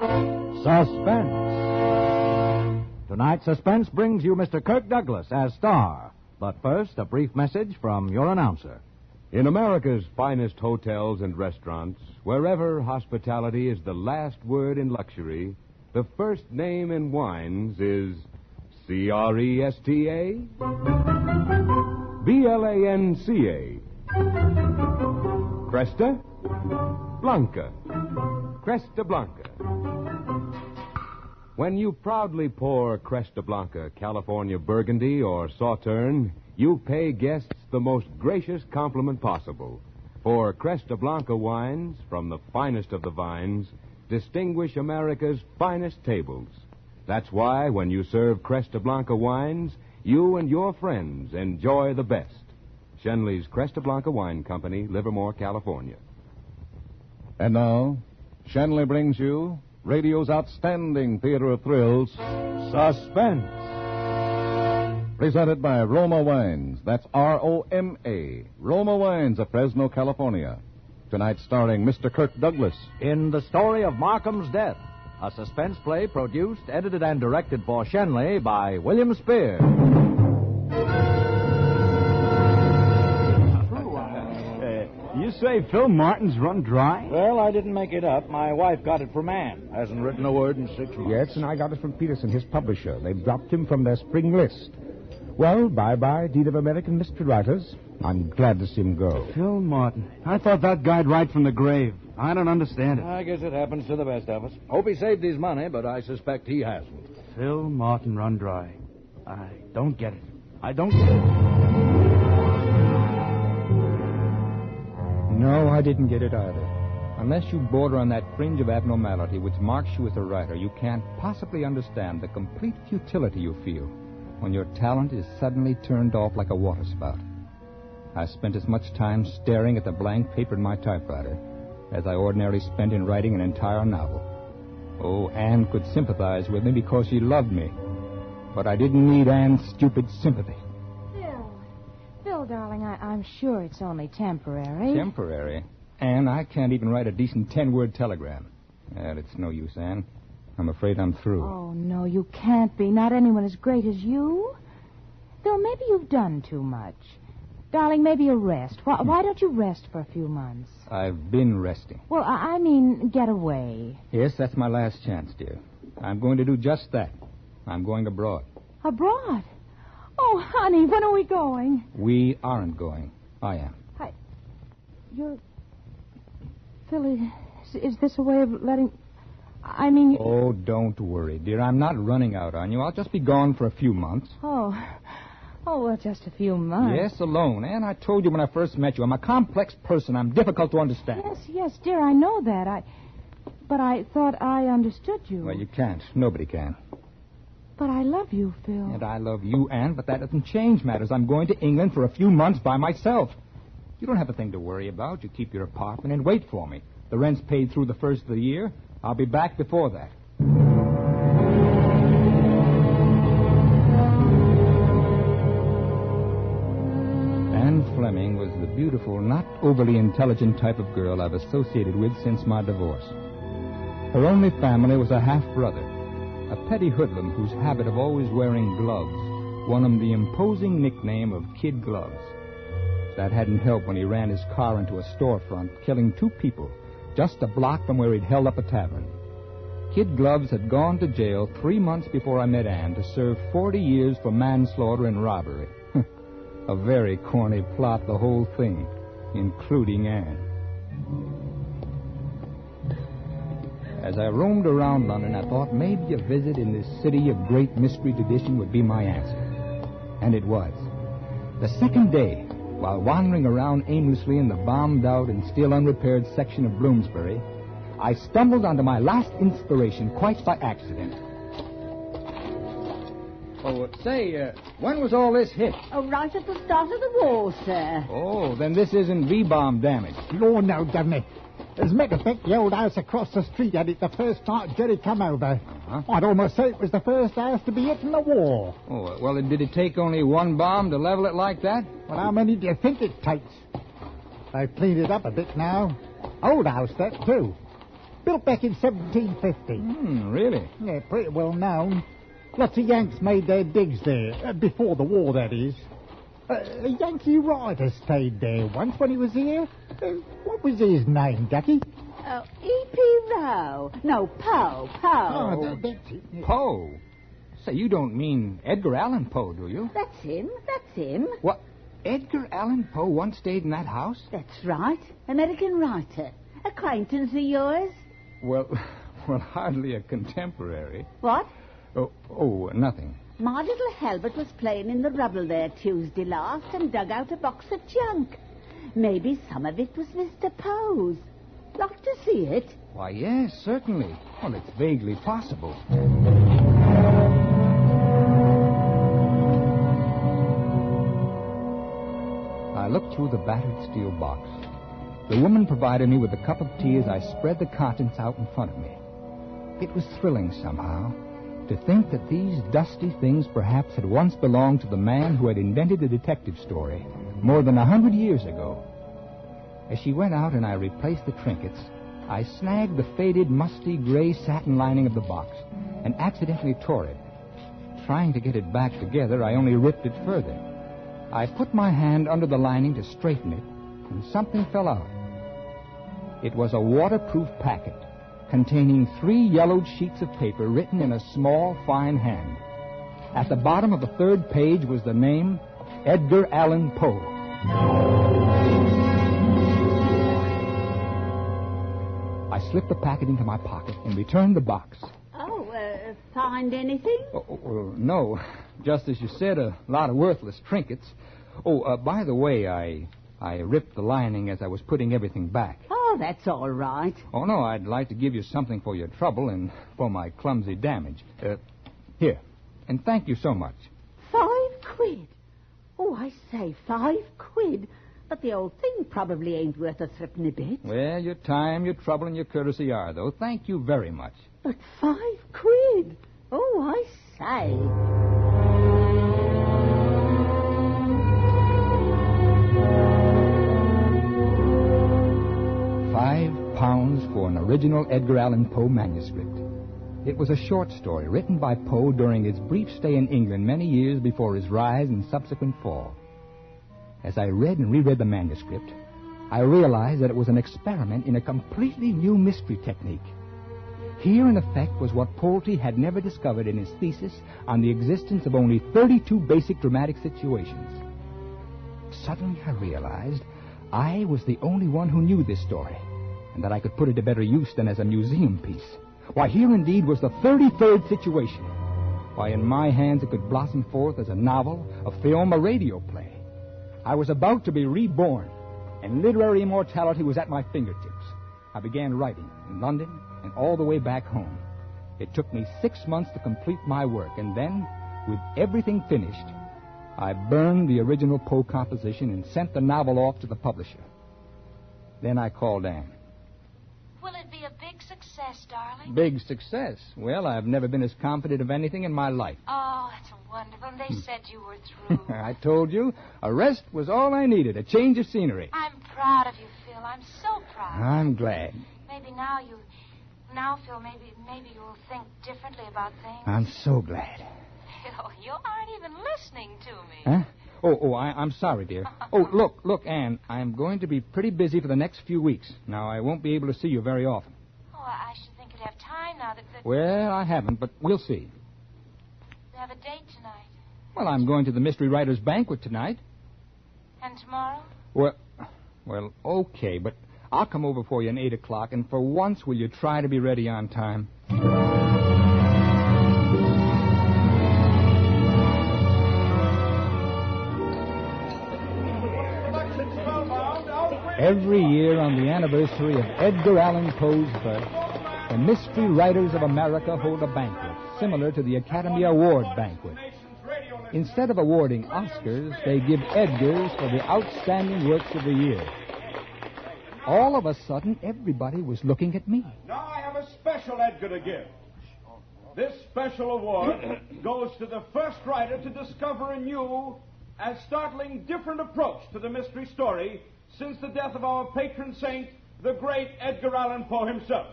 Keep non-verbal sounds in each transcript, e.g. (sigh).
Suspense. Tonight, Suspense brings you Mr. Kirk Douglas as star. But first, a brief message from your announcer. In America's finest hotels and restaurants, wherever hospitality is the last word in luxury, the first name in wines is C R E S T A B L A N C A. Cresta Blanca. Cresta Blanca. When you proudly pour Cresta Blanca, California Burgundy, or Sauterne, you pay guests the most gracious compliment possible. For Cresta Blanca wines, from the finest of the vines, distinguish America's finest tables. That's why when you serve Cresta Blanca wines, you and your friends enjoy the best. Schenley's Cresta Blanca Wine Company, Livermore, California. And now, Schenley brings you radio's outstanding theater of thrills, Suspense. Presented by Roma Wines. That's R O M A. Roma Wines of Fresno, California. Tonight starring Mr. Kirk Douglas. In the story of Markham's death, a suspense play produced, edited, and directed for Schenley by William Spier. Say Phil Martin's run dry? Well, I didn't make it up. My wife got it from Ann. Hasn't written a word in six months. Yes, and I got it from Peterson, his publisher. They've dropped him from their spring list. Well, bye-bye, deed of American mystery writers. I'm glad to see him go. Phil Martin. I thought that guy'd write from the grave. I don't understand it. I guess it happens to the best of us. Hope he saved his money, but I suspect he hasn't. Phil Martin run dry. I don't get it. I don't get it. I didn't get it either. Unless you border on that fringe of abnormality which marks you as a writer, you can't possibly understand the complete futility you feel when your talent is suddenly turned off like a waterspout. I spent as much time staring at the blank paper in my typewriter as I ordinarily spent in writing an entire novel. Oh, Anne could sympathize with me because she loved me. But I didn't need Anne's stupid sympathy. Darling, I, I'm sure it's only temporary. Temporary? Anne, I can't even write a decent ten word telegram. And it's no use, Anne. I'm afraid I'm through. Oh, no, you can't be. Not anyone as great as you. Though maybe you've done too much. Darling, maybe a rest. Why, why don't you rest for a few months? I've been resting. Well, I, I mean, get away. Yes, that's my last chance, dear. I'm going to do just that. I'm going abroad. Abroad? Oh, honey, when are we going? We aren't going. I am. I. You're. Phil, is, is this a way of letting. I mean. You... Oh, don't worry, dear. I'm not running out on you. I'll just be gone for a few months. Oh. Oh, well, just a few months. Yes, alone. And I told you when I first met you, I'm a complex person. I'm difficult to understand. Yes, yes, dear, I know that. I. But I thought I understood you. Well, you can't. Nobody can. But I love you, Phil. And I love you, Anne, but that doesn't change matters. I'm going to England for a few months by myself. You don't have a thing to worry about. You keep your apartment and wait for me. The rent's paid through the first of the year. I'll be back before that. Anne Fleming was the beautiful, not overly intelligent type of girl I've associated with since my divorce. Her only family was a half brother, a petty hoodlum whose habit of always wearing gloves won him the imposing nickname of Kid Gloves. That hadn't helped when he ran his car into a storefront, killing two people just a block from where he'd held up a tavern. Kid Gloves had gone to jail three months before I met Anne to serve 40 years for manslaughter and robbery. (laughs) a very corny plot, the whole thing, including Anne. As I roamed around London, I thought maybe a visit in this city of great mystery tradition would be my answer. And it was. The second day, while wandering around aimlessly in the bombed out and still unrepaired section of Bloomsbury, I stumbled onto my last inspiration quite by accident. Oh, say, uh, when was all this hit? Oh, right at the start of the war, sir. Oh, then this isn't V-bomb damage. Lord, no, Governor. As a matter of fact, the old house across the street had it the first night Jerry come over. Uh-huh. I'd almost say it was the first house to be hit in the war. Oh, well, did it take only one bomb to level it like that? Well, how many do you think it takes? They've cleaned it up a bit now. Old house, that, too. Built back in 1750. Hmm, really? Yeah, pretty well known. Lots of Yanks made their digs there, uh, before the war, that is. Uh, a Yankee rider stayed there once when he was here. Uh, what was his name, Ducky? Oh, E.P. Rowe. No, Poe. Poe. Oh, that- that's it. Poe? Say, you don't mean Edgar Allan Poe, do you? That's him. That's him. What? Edgar Allan Poe once stayed in that house? That's right. American writer. Acquaintance of yours? Well, (laughs) well, hardly a contemporary. What? Oh, oh, nothing. My little Halbert was playing in the rubble there Tuesday last and dug out a box of junk. Maybe some of it was Mr. Poe's. Like to see it? Why, yes, certainly. Well, it's vaguely possible. I looked through the battered steel box. The woman provided me with a cup of tea as I spread the contents out in front of me. It was thrilling somehow to think that these dusty things perhaps had once belonged to the man who had invented the detective story more than a hundred years ago. As she went out and I replaced the trinkets, I snagged the faded, musty gray satin lining of the box and accidentally tore it. Trying to get it back together, I only ripped it further. I put my hand under the lining to straighten it, and something fell out. It was a waterproof packet containing three yellowed sheets of paper written in a small, fine hand. At the bottom of the third page was the name Edgar Allan Poe. I slipped the packet into my pocket and returned the box. Oh, uh, find anything? Oh, oh, oh, no, just as you said, a lot of worthless trinkets. Oh, uh, by the way, I I ripped the lining as I was putting everything back. Oh, that's all right. Oh no, I'd like to give you something for your trouble and for my clumsy damage. Uh, here, and thank you so much. Five quid. Oh, I say, five quid. But the old thing probably ain't worth a threepenny bit. Well, your time, your trouble, and your courtesy are, though. Thank you very much. But five quid. Oh, I say. For an original Edgar Allan Poe manuscript. It was a short story written by Poe during his brief stay in England many years before his rise and subsequent fall. As I read and reread the manuscript, I realized that it was an experiment in a completely new mystery technique. Here, in effect, was what Polti had never discovered in his thesis on the existence of only 32 basic dramatic situations. Suddenly, I realized I was the only one who knew this story, and that I could put it to better use than as a museum piece. Why, here indeed was the 33rd situation. Why, in my hands, it could blossom forth as a novel, a film, a radio play. I was about to be reborn, and literary immortality was at my fingertips. I began writing in London and all the way back home. It took me six months to complete my work, and then, with everything finished, I burned the original Poe composition and sent the novel off to the publisher. Then I called Anne. Will it be a big success, darling? Big success. Well, I've never been as confident of anything in my life. Oh, that's wonderful. And they hmm. said you were through. (laughs) I told you, a rest was all I needed, a change of scenery. I'm proud of you, Phil. I'm so proud. I'm glad. Maybe now you, now Phil, maybe maybe you'll think differently about things. I'm so glad. Phil, (laughs) oh, you aren't even listening to me. Huh? Oh, oh, I, I'm sorry, dear. Oh, (laughs) look, look, Anne, I'm going to be pretty busy for the next few weeks. Now, I won't be able to see you very often. Oh, I I should think you'd have time now that, that Well, I haven't, but we'll see. you have a date tonight. Well, I'm going to the Mystery Writers Banquet tonight. And tomorrow? Well, well, okay, but I'll come over for you at 8 o'clock, and for once, will you try to be ready on time? Every year on the anniversary of Edgar Allan Poe's birth, the Mystery Writers of America hold a banquet similar to the Academy Award banquet. Instead of awarding Oscars, they give Edgars for the outstanding works of the year. All of a sudden, everybody was looking at me. Now I have a special Edgar to give. This special award (coughs) goes to the first writer to discover a new and startling different approach to the mystery story since the death of our patron saint, the great Edgar Allan Poe himself.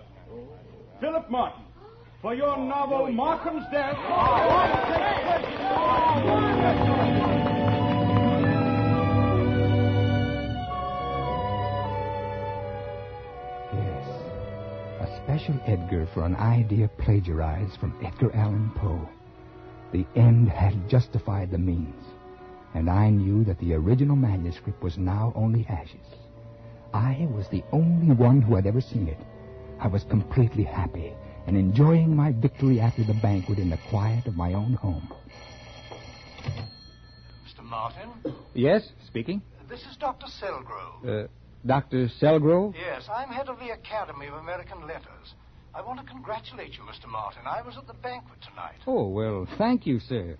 Philip Martin, for your novel Markham's Death. Yes, a special Edgar for an idea plagiarized from Edgar Allan Poe. The end had justified the means, and I knew that the original manuscript was now only ashes. I was the only one who had ever seen it. I was completely happy and enjoying my victory after the banquet in the quiet of my own home. Mr. Martin, Yes, speaking. this is Dr. Selgrove. Uh, Dr. Selgrove? Yes, I'm head of the Academy of American Letters. I want to congratulate you, Mr. Martin. I was at the banquet tonight. Oh, well, thank you, sir.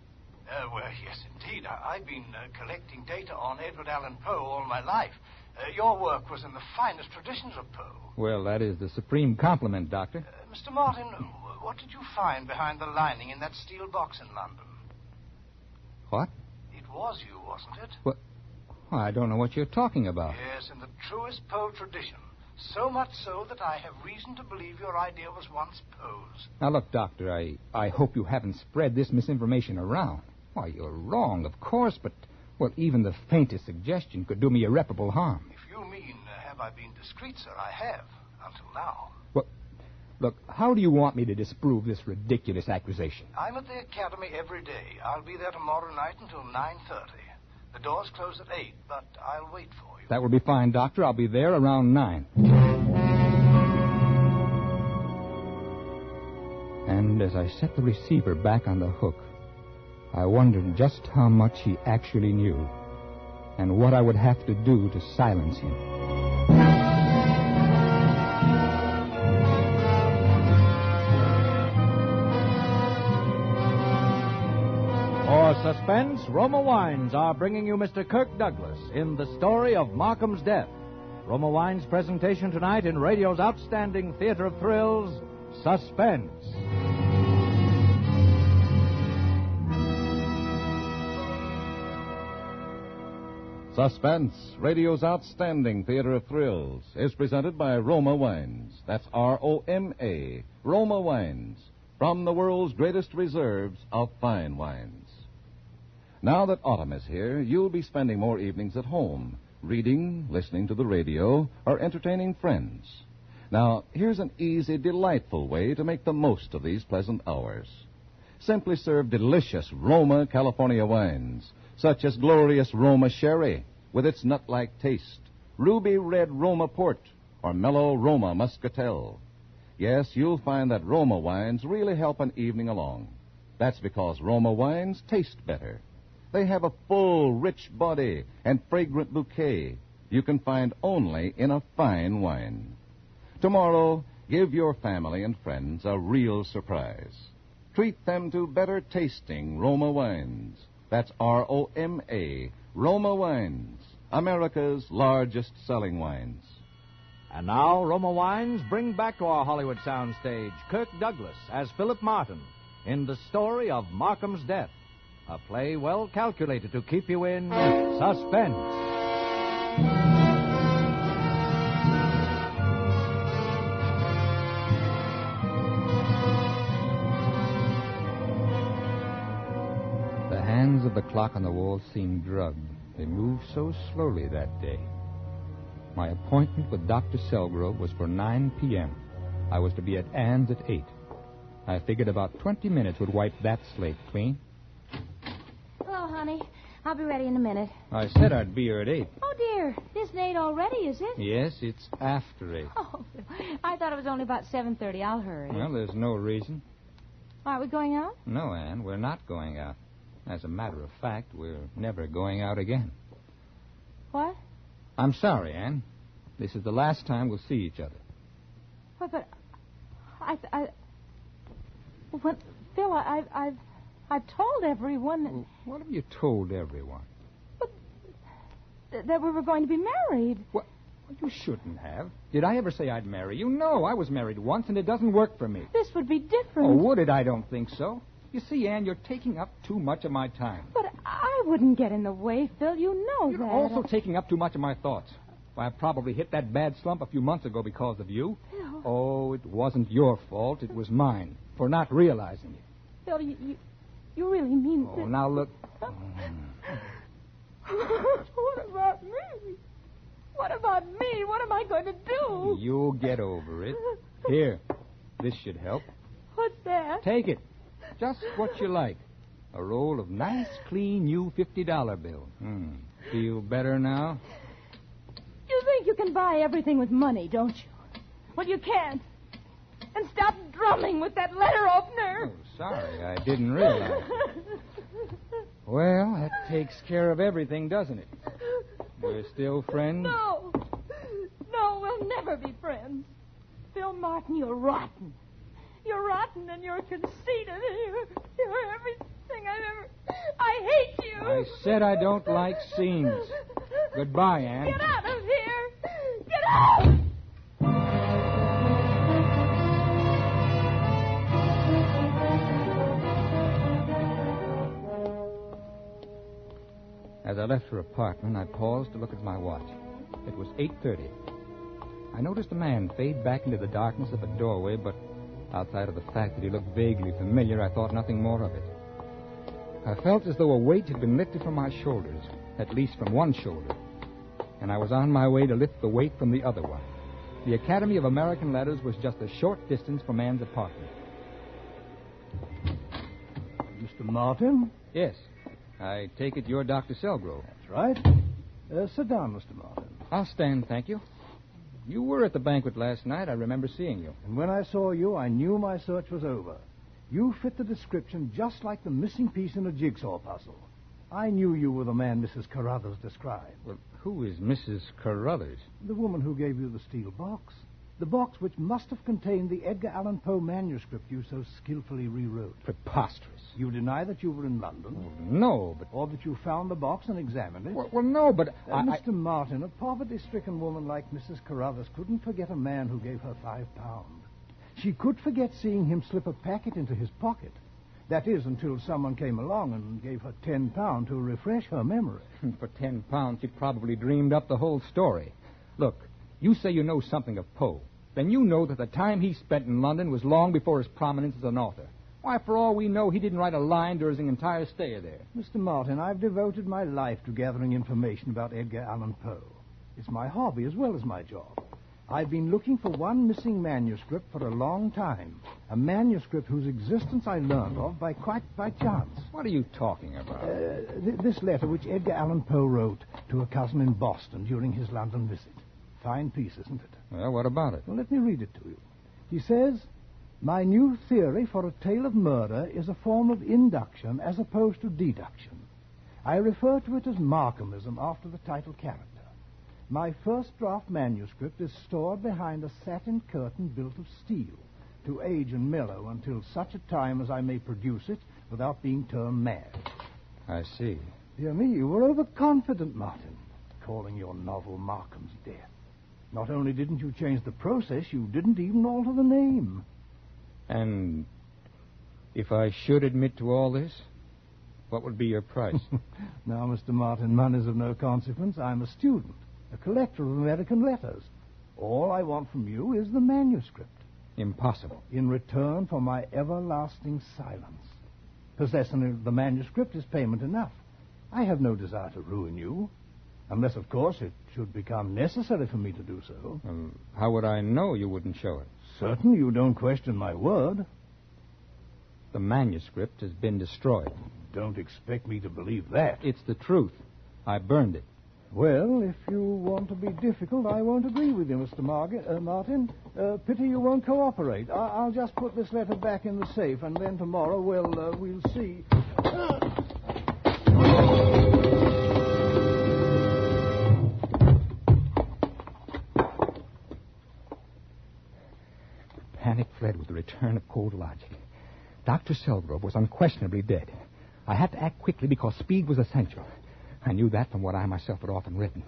Uh, well, yes, indeed. I- I've been uh, collecting data on Edward Allan Poe all my life. Uh, your work was in the finest traditions of Poe. Well, that is the supreme compliment, Doctor. Uh, Mr. Martin, what did you find behind the lining in that steel box in London? What? It was you, wasn't it? What? Oh, I don't know what you're talking about. Yes, in the truest Poe tradition. So much so that I have reason to believe your idea was once Poe's. Now, look, Doctor, I, I hope you haven't spread this misinformation around. Why, you're wrong, of course, but, well, even the faintest suggestion could do me irreparable harm. If you mean, uh, have I been discreet, sir, I have, until now. Well, look, how do you want me to disprove this ridiculous accusation? I'm at the Academy every day. I'll be there tomorrow night until 9.30. The doors close at 8, but I'll wait for you. That will be fine, Doctor. I'll be there around nine. And as I set the receiver back on the hook, I wondered just how much he actually knew and what I would have to do to silence him. For suspense, Roma Wines are bringing you Mr. Kirk Douglas in the story of Markham's death. Roma Wines' presentation tonight in radio's outstanding theater of thrills, Suspense. Suspense, radio's outstanding theater of thrills, is presented by Roma Wines. That's R O M A, Roma Wines, from the world's greatest reserves of fine wines. Now that autumn is here, you'll be spending more evenings at home, reading, listening to the radio, or entertaining friends. Now, here's an easy, delightful way to make the most of these pleasant hours. Simply serve delicious Roma California wines, such as glorious Roma Sherry, with its nut-like taste, ruby red Roma Port, or mellow Roma Muscatel. Yes, you'll find that Roma wines really help an evening along. That's because Roma wines taste better. They have a full, rich body and fragrant bouquet you can find only in a fine wine. Tomorrow, give your family and friends a real surprise. Treat them to better tasting Roma wines. That's R O M A, Roma Wines, America's largest selling wines. And now, Roma Wines bring back to our Hollywood soundstage Kirk Douglas as Philip Martin in the story of Markham's death, a play well calculated to keep you in suspense. Clock on the wall seemed drugged. They moved so slowly that day. My appointment with Dr. Selgrove was for 9 p.m. I was to be at Ann's at 8. I figured about 20 minutes would wipe that slate clean. Hello, honey. I'll be ready in a minute. I said I'd be here at 8. Oh, dear. This isn't 8 already, is it? Yes, it's after 8. Oh, I thought it was only about 7.30. I'll hurry. Well, there's no reason. Aren't we going out? No, Anne, we're not going out. As a matter of fact, we're never going out again. What? I'm sorry, Anne. This is the last time we'll see each other. What, but I... I what, Phil, I, I've, I've, I've told everyone that, What have you told everyone? that we were going to be married. What? You shouldn't have. Did I ever say I'd marry you? No, I was married once, and it doesn't work for me. This would be different. Oh, would it? I don't think so. You see, Anne, you're taking up too much of my time. But I wouldn't get in the way, Phil. You know You're that. also taking up too much of my thoughts. Why, I probably hit that bad slump a few months ago because of you. Phil, Oh, it wasn't your fault. It was mine for not realizing it. Phil, you, you, you really mean Oh, that... now look. (laughs) what about me? What about me? What am I going to do? You'll get over it. Here, this should help. What's that? Take it. Just what you like. A roll of nice, clean, new $50 bill. Hmm. Feel better now? You think you can buy everything with money, don't you? Well, you can't. And stop drumming with that letter opener. Oh, sorry, I didn't realize. (laughs) Well, that takes care of everything, doesn't it? We're still friends? No. No, we'll never be friends. Phil Martin, you're rotten. You're rotten and you're conceited and you're, you're everything I've ever. I hate you. I said I don't like scenes. Goodbye, Anne. Get out of here. Get out. As I left her apartment, I paused to look at my watch. It was 8.30. I noticed a man fade back into the darkness of a doorway, but outside of the fact that he looked vaguely familiar, I thought nothing more of it. I felt as though a weight had been lifted from my shoulders, at least from one shoulder, and I was on my way to lift the weight from the other one. The Academy of American Letters was just a short distance from Anne's apartment. Mr. Martin? Yes. I take it you're Dr. Selgrove. That's right. Uh, sit down, Mr. Martin. I'll stand, thank you. You were at the banquet last night. I remember seeing you. And when I saw you, I knew my search was over. You fit the description just like the missing piece in a jigsaw puzzle. I knew you were the man Mrs. Carruthers described. Well, who is Mrs. Carruthers? The woman who gave you the steel box. The box which must have contained the Edgar Allan Poe manuscript you so skillfully rewrote. Preposterous. You deny that you were in London? No, but. Or that you found the box and examined it? Well, well no, but. Uh, I, Mr. Martin, a poverty stricken woman like Mrs. Carruthers couldn't forget a man who gave her five pounds. She could forget seeing him slip a packet into his pocket. That is, until someone came along and gave her ten pounds to refresh her memory. (laughs) For ten pounds, she probably dreamed up the whole story. Look, you say you know something of Poe. Then you know that the time he spent in London was long before his prominence as an author. Why, for all we know, he didn't write a line during his entire stay there. Mr. Martin, I've devoted my life to gathering information about Edgar Allan Poe. It's my hobby as well as my job. I've been looking for one missing manuscript for a long time. A manuscript whose existence I learned of by quite by chance. What are you talking about? Uh, th- this letter which Edgar Allan Poe wrote to a cousin in Boston during his London visit. Fine piece, isn't it? Well, what about it? Well, let me read it to you. He says, My new theory for a tale of murder is a form of induction as opposed to deduction. I refer to it as Markhamism after the title character. My first draft manuscript is stored behind a satin curtain built of steel to age and mellow until such a time as I may produce it without being turned mad. I see. Dear me, you were overconfident, Martin, calling your novel Markham's Death. Not only didn't you change the process, you didn't even alter the name. And if I should admit to all this, what would be your price? (laughs) now, Mr. Martin, money's of no consequence. I'm a student, a collector of American letters. All I want from you is the manuscript. Impossible. In return for my everlasting silence. Possessing the manuscript is payment enough. I have no desire to ruin you. Unless, of course, it should become necessary for me to do so. Um, how would I know you wouldn't show it? Certain you don't question my word. The manuscript has been destroyed. Don't expect me to believe that. It's the truth. I burned it. Well, if you want to be difficult, I won't agree with you, Mr. Marg- uh, Martin. Uh, pity you won't cooperate. I- I'll just put this letter back in the safe, and then tomorrow we'll uh, we'll see. Panic fled with the return of cold logic. Dr. Selgrove was unquestionably dead. I had to act quickly because speed was essential. I knew that from what I myself had often written.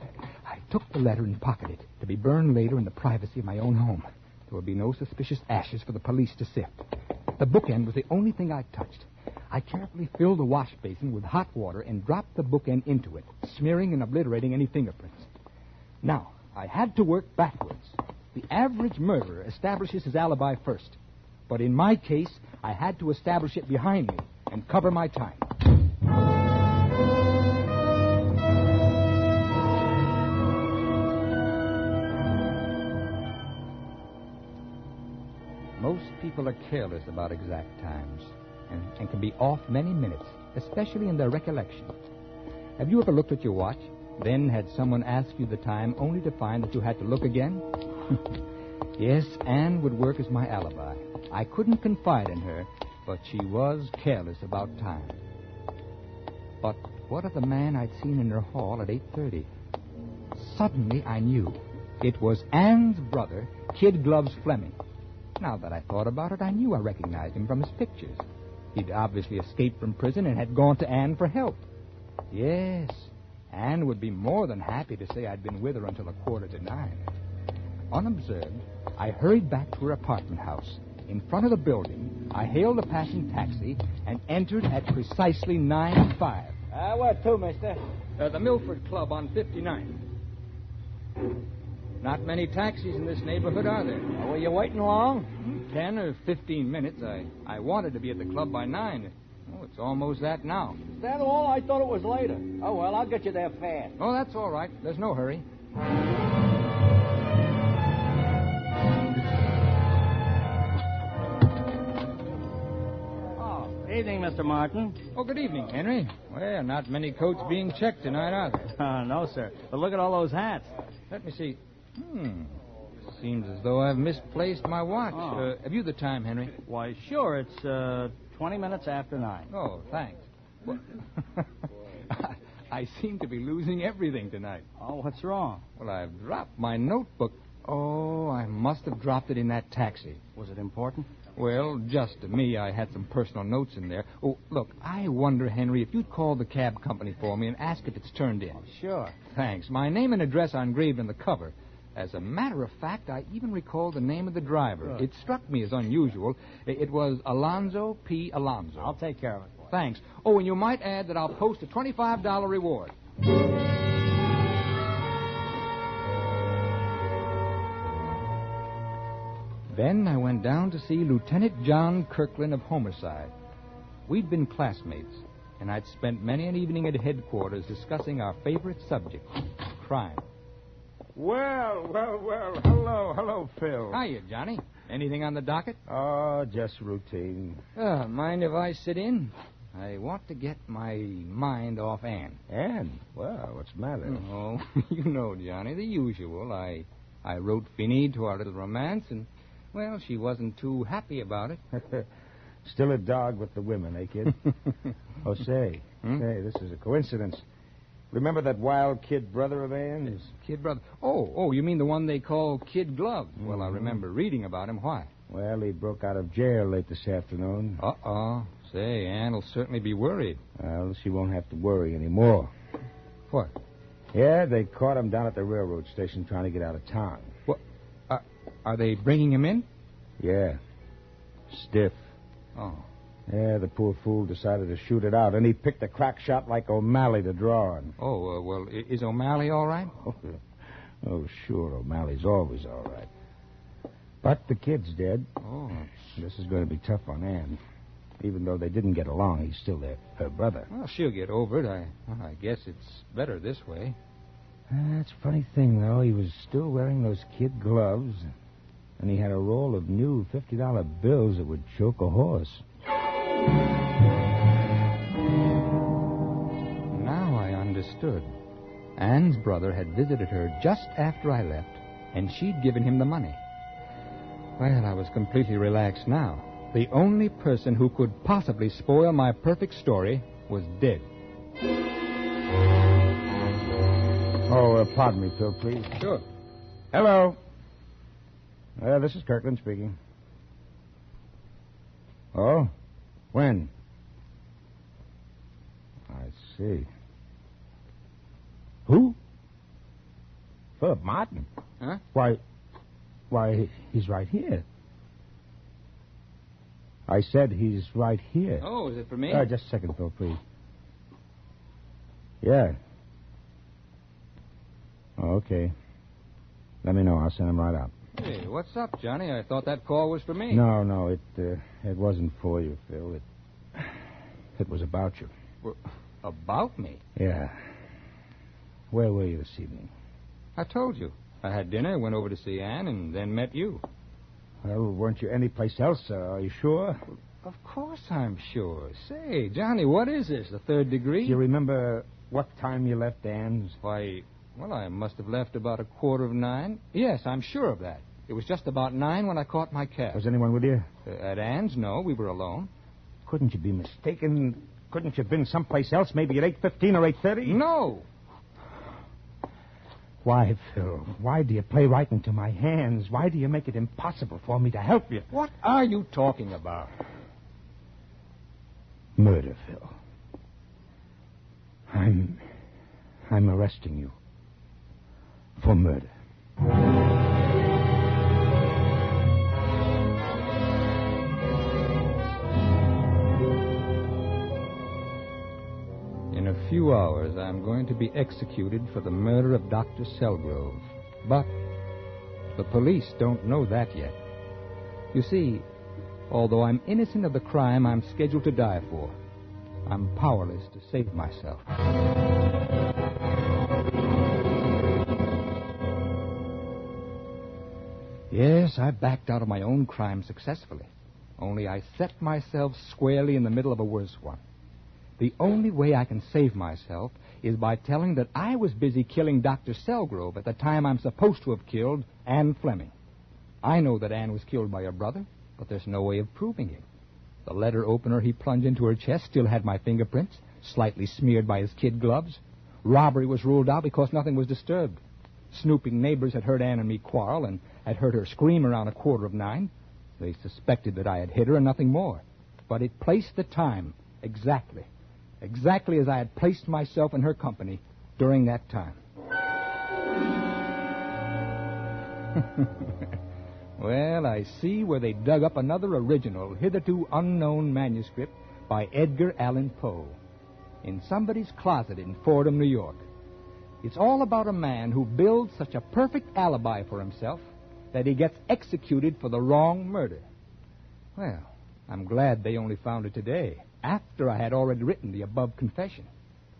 I took the letter and pocketed it to be burned later in the privacy of my own home. There would be no suspicious ashes for the police to sift. The bookend was the only thing I touched. I carefully filled the wash basin with hot water and dropped the bookend into it, smearing and obliterating any fingerprints. Now, I had to work backwards. The average murderer establishes his alibi first. But in my case, I had to establish it behind me and cover my time. Most people are careless about exact times and, and can be off many minutes, especially in their recollection. Have you ever looked at your watch, then had someone ask you the time only to find that you had to look again? (laughs) yes, Anne would work as my alibi. I couldn't confide in her, but she was careless about time. But what of the man I'd seen in her hall at 8.30? Suddenly I knew. It was Anne's brother, Kid Gloves Fleming. Now that I thought about it, I knew I recognized him from his pictures. He'd obviously escaped from prison and had gone to Anne for help. Yes, Anne would be more than happy to say I'd been with her until a quarter to nine. Unobserved, I hurried back to her apartment house. In front of the building, I hailed a passing taxi and entered at precisely 9.5. Uh, where to, mister? Uh, the Milford Club on 59. Not many taxis in this neighborhood, are there? Uh, were you waiting long? Ten or fifteen minutes. I, I wanted to be at the club by nine. Oh, it's almost that now. Is that all? I thought it was later. Oh, well, I'll get you there fast. Oh, that's all right. There's no hurry. Mr. Martin. Oh, good evening, Henry. Well, not many coats being checked tonight, are there? Uh, (laughs) no, sir. But look at all those hats. Let me see. Hmm. Seems as though I've misplaced my watch. Oh. Uh, have you the time, Henry? Why, sure. It's uh, 20 minutes after 9. Oh, thanks. Well, (laughs) I seem to be losing everything tonight. Oh, what's wrong? Well, I've dropped my notebook. Oh, I must have dropped it in that taxi. Was it important? Well, just to me, I had some personal notes in there. Oh, look, I wonder, Henry, if you'd call the cab company for me and ask if it's turned in. Sure. Thanks. My name and address are engraved in the cover. As a matter of fact, I even recall the name of the driver. Good. It struck me as unusual. It was Alonzo P. Alonzo. I'll take care of it. Thanks. Oh, and you might add that I'll post a $25 reward. Then I went down to see Lieutenant John Kirkland of Homicide. We'd been classmates, and I'd spent many an evening at headquarters discussing our favorite subject, crime. Well, well, well. Hello, hello, Phil. Hiya, Johnny. Anything on the docket? Oh, just routine. Uh, mind if I sit in? I want to get my mind off Anne. Anne? Well, what's the matter? Oh, (laughs) you know, Johnny, the usual. I I wrote Finny to our little romance, and, well, she wasn't too happy about it. (laughs) Still a dog with the women, eh, kid? (laughs) oh, say. Hmm? Say, this is a coincidence. Remember that wild kid brother of Anne's? Kid brother. Oh, oh, you mean the one they call Kid Glove? Well, I Mhm. remember reading about him. Why? Well, he broke out of jail late this afternoon. Uh-oh. Say, Anne will certainly be worried. Well, she won't have to worry anymore. What? Yeah, they caught him down at the railroad station trying to get out of town. Are they bringing him in? Yeah. Stiff. Oh. Yeah, the poor fool decided to shoot it out, and he picked a crack shot like O'Malley to draw on. Oh, uh, well, is O'Malley all right? (laughs) Oh, oh, sure, O'Malley's always all right. But the kid's dead. Oh. This is going to be tough on Anne. Even though they didn't get along, he's still their, her brother. Well, she'll get over it. I, well, I guess it's better this way. That's a funny thing, though. He was still wearing those kid gloves, and he had a roll of new $50 bills that would choke a horse. Now I understood. Anne's brother had visited her just after I left, and she'd given him the money. Well, I was completely relaxed now. The only person who could possibly spoil my perfect story was dead. Oh, uh, pardon me, Phil, please. Sure. Hello. Uh, this is Kirkland speaking. Oh? When? I see. Who? Philip Martin. Huh? Why, why, he's right here. I said he's right here. Oh, is it for me? Uh, just a second, Phil, please. Yeah. Oh, okay. Let me know. I'll send him right out. Hey, what's up, Johnny? I thought that call was for me. No, no, it uh, it wasn't for you, Phil. It it was about you. Well, about me? Yeah. Where were you this evening? I told you. I had dinner, went over to see Anne, and then met you. Well, weren't you anyplace else? Uh, are you sure? Of course I'm sure. Say, Johnny, what is this? The third degree? Do you remember what time you left Anne's? Why, well, I must have left about a quarter of nine. Yes, I'm sure of that. It was just about nine when I caught my cab. Was anyone with you? Uh, at Anne's, no. We were alone. Couldn't you be mistaken? Couldn't you have been someplace else, maybe at 8.15 or 8.30? No. Why, Phil? Why do you play right into my hands? Why do you make it impossible for me to help you? What are you talking about? Murder, Phil. I'm. I'm arresting you. For murder. In a few hours, I'm going to be executed for the murder of Dr. Selgrove. But the police don't know that yet. You see, although I'm innocent of the crime I'm scheduled to die for, I'm powerless to save myself. Yes, I backed out of my own crime successfully. Only I set myself squarely in the middle of a worse one. The only way I can save myself is by telling that I was busy killing Dr. Selgrove at the time I'm supposed to have killed Anne Fleming. I know that Anne was killed by her brother, but there's no way of proving it. The letter opener he plunged into her chest still had my fingerprints, slightly smeared by his kid gloves. Robbery was ruled out because nothing was disturbed. Snooping neighbors had heard Anne and me quarrel and had heard her scream around a quarter of nine. They suspected that I had hit her and nothing more. But it placed the time exactly, exactly as I had placed myself in her company during that time. (laughs) well, I see where they dug up another original, hitherto unknown manuscript by Edgar Allan Poe in somebody's closet in Fordham, New York. It's all about a man who builds such a perfect alibi for himself that he gets executed for the wrong murder. Well, I'm glad they only found it today, after I had already written the above confession.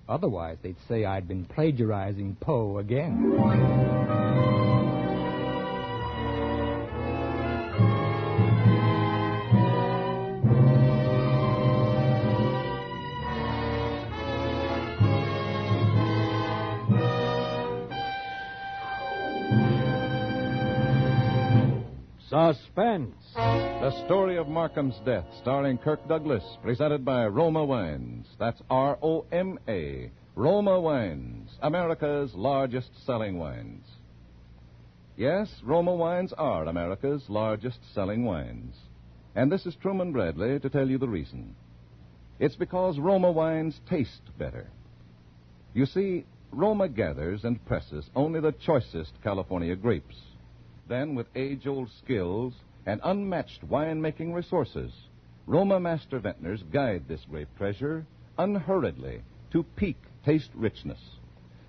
Otherwise, they'd say I'd been plagiarizing Poe again. Suspense. The story of Markham's death, starring Kirk Douglas, presented by Roma Wines. That's R O M A. Roma Wines, America's largest selling wines. Yes, Roma Wines are America's largest selling wines. And this is Truman Bradley to tell you the reason. It's because Roma wines taste better. You see, Roma gathers and presses only the choicest California grapes. Then, with age old skills and unmatched winemaking resources, Roma master vintners guide this grape treasure unhurriedly to peak taste richness.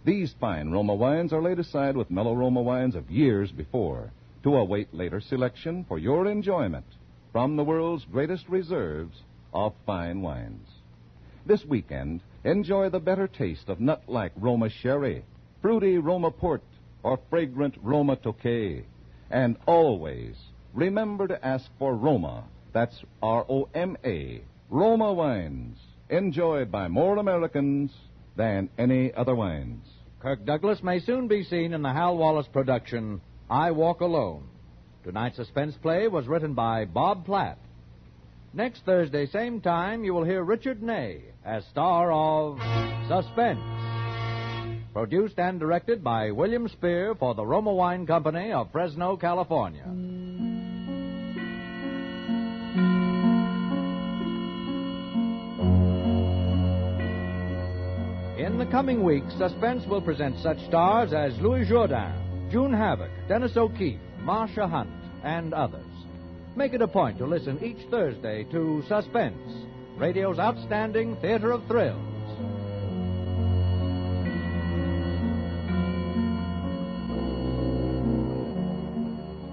These fine Roma wines are laid aside with mellow Roma wines of years before to await later selection for your enjoyment from the world's greatest reserves of fine wines. This weekend, enjoy the better taste of nut like Roma Sherry, fruity Roma Port, or fragrant Roma Tokay. And always remember to ask for Roma. That's R O M A. Roma wines, enjoyed by more Americans than any other wines. Kirk Douglas may soon be seen in the Hal Wallis production, I Walk Alone. Tonight's suspense play was written by Bob Platt. Next Thursday, same time, you will hear Richard Ney as star of Suspense. Produced and directed by William Spier for the Roma Wine Company of Fresno, California. In the coming weeks, Suspense will present such stars as Louis Jourdan, June Havoc, Dennis O'Keefe, Marsha Hunt, and others. Make it a point to listen each Thursday to Suspense, radio's outstanding theater of thrills.